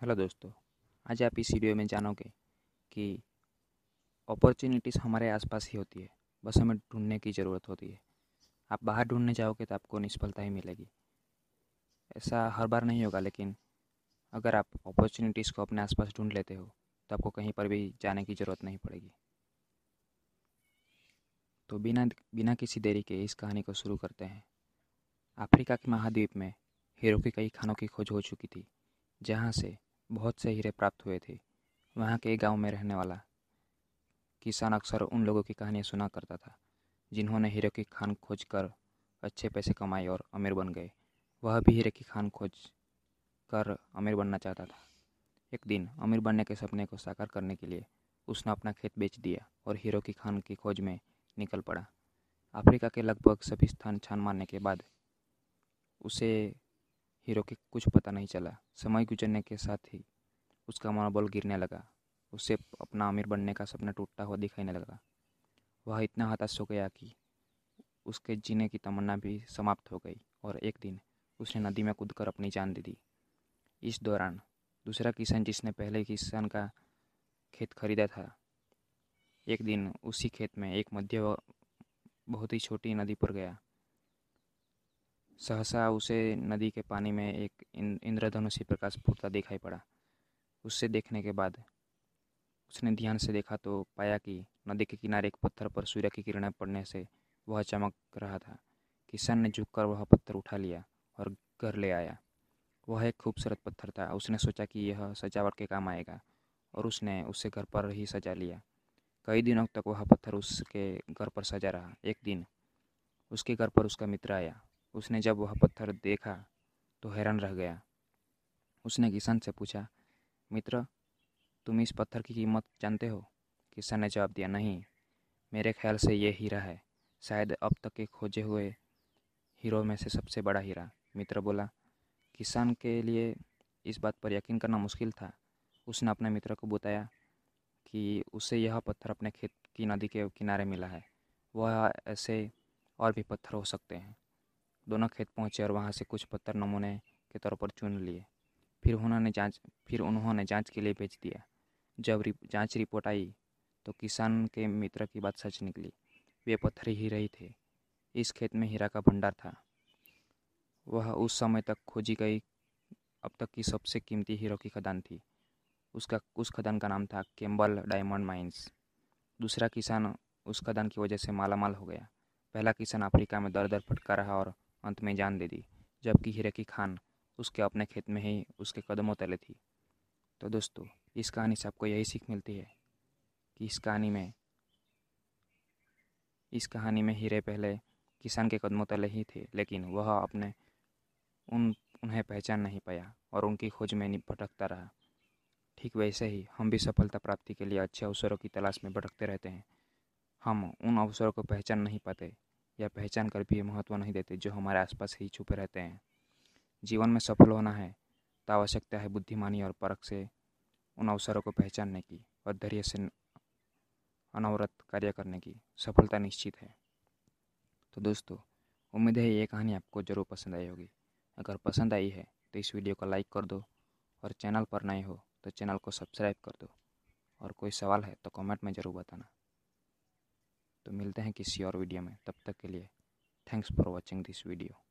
Hello दोस्तों, आज आप इस वीडियो में जानोगे कि अपॉर्चुनिटीज़ हमारे आसपास ही होती है। बस हमें ढूँढने की ज़रूरत होती है। आप बाहर ढूँढने जाओगे तो आपको निष्फलता ही मिलेगी। ऐसा हर बार नहीं होगा, लेकिन अगर आप अपॉर्चुनिटीज़ को अपने आसपास ढूंढ लेते हो तो आपको कहीं पर भी जाने की ज़रूरत नहीं पड़ेगी। तो बिना बिना किसी देरी के इस कहानी को शुरू करते हैं। अफ्रीका के महाद्वीप में हीरो की कई खानों की खोज हो चुकी थी, जहाँ से बहुत से हीरे प्राप्त हुए थे। वहाँ के गाँव में रहने वाला किसान अक्सर उन लोगों की कहानियाँ सुना करता था, जिन्होंने हीरे की खान खोज कर अच्छे पैसे कमाए और अमीर बन गए। वह भी हीरे की खान खोज कर अमीर बनना चाहता था। एक दिन अमीर बनने के सपने को साकार करने के लिए उसने अपना खेत बेच दिया और हीरो की खान की खोज में निकल पड़ा। अफ्रीका के लगभग सभी स्थान छान मारने के बाद उसे हीरो के कुछ पता नहीं चला। समय गुजरने के साथ ही उसका मनोबल गिरने लगा। उसे अपना अमीर बनने का सपना टूटता हुआ दिखाने लगा। वह इतना हताश हो गया कि उसके जीने की तमन्ना भी समाप्त हो गई और एक दिन उसने नदी में कूदकर अपनी जान दे दी। इस दौरान दूसरा किसान जिसने पहले किसान का खेत खरीदा था, एक दिन उसी खेत में एक मध्य बहुत ही छोटी नदी पर गया। सहसा उसे नदी के पानी में एक इंद्रधनुषी प्रकाश फूटता दिखाई पड़ा। उससे देखने के बाद उसने ध्यान से देखा तो पाया कि नदी के किनारे एक पत्थर पर सूर्य की किरणें पड़ने से वह चमक रहा था किसान ने झुककर वह पत्थर उठा लिया और घर ले आया। वह एक खूबसूरत पत्थर था। उसने सोचा कि यह सजावट के काम आएगा और उसने उसे घर पर ही सजा लिया। कई दिनों तक वह पत्थर उसके घर पर सजा रहा। एक दिन उसके घर पर उसका मित्र आया। उसने जब वह पत्थर देखा तो हैरान रह गया। उसने किसान से पूछा, मित्र, तुम इस पत्थर की कीमत जानते हो? किसान ने जवाब दिया, नहीं। मेरे ख्याल से ये हीरा है। शायद अब तक के खोजे हुए हीरो में से सबसे बड़ा हीरा। मित्र बोला किसान के लिए इस बात पर यकीन करना मुश्किल था। उसने अपने मित्र को बताया कि उसे यह पत्थर अपने खेत की नदी के किनारे मिला है। वह ऐसे और भी पत्थर हो सकते हैं। दोनों खेत पहुँचे और वहाँ से कुछ पत्थर नमूने के तौर पर चुन लिए। फिर उन्होंने जाँच फिर उन्होंने जाँच के लिए भेज दिया। जब रि, जाँच रिपोर्ट आई तो किसान के मित्र की बात सच निकली। वे पत्थर ही रही थे। इस खेत में हीरा का भंडार था। वह उस समय तक खोजी गई अब तक की सबसे कीमती हीरो की खदान थी। उसका उस खदान का नाम था केम्बल डायमंड माइंस। दूसरा किसान उस खदान की वजह से मालामाल हो गया। पहला किसान अफ्रीका में दर दर फटका रहा और अंत में जान दे दी, जबकि हीरे की खान उसके अपने खेत में ही उसके कदमों तले थी। तो दोस्तों, इस कहानी से आपको यही सीख मिलती है कि इस कहानी में, इस कहानी में हीरे पहले किसान के कदमों तले ही थे, लेकिन वह अपने उन, उन्हें पहचान नहीं पाया और उनकी खोज में भटकता रहा। ठीक वैसे ही हम भी सफलता प्राप्ति के लिए अच्छे अवसरों की तलाश में भटकते रहते हैं। हम उन अवसरों को पहचान नहीं पाते या पहचान कर भी महत्व नहीं देते जो हमारे आसपास ही छुपे रहते हैं। जीवन में सफल होना है तो आवश्यकता है बुद्धिमानी और परख से उन अवसरों को पहचानने की और धैर्य से अनवरत कार्य करने की सफलता निश्चित है। तो दोस्तों, उम्मीद है ये कहानी आपको ज़रूर पसंद आई होगी। अगर पसंद आई है तो इस वीडियो को लाइक कर दो और चैनल पर नए हो तो चैनल को सब्सक्राइब कर दो। और कोई सवाल है तो कमेंट में ज़रूर बताना। तो मिलते हैं किसी और वीडियो में। तब तक के लिए thanks for watching this video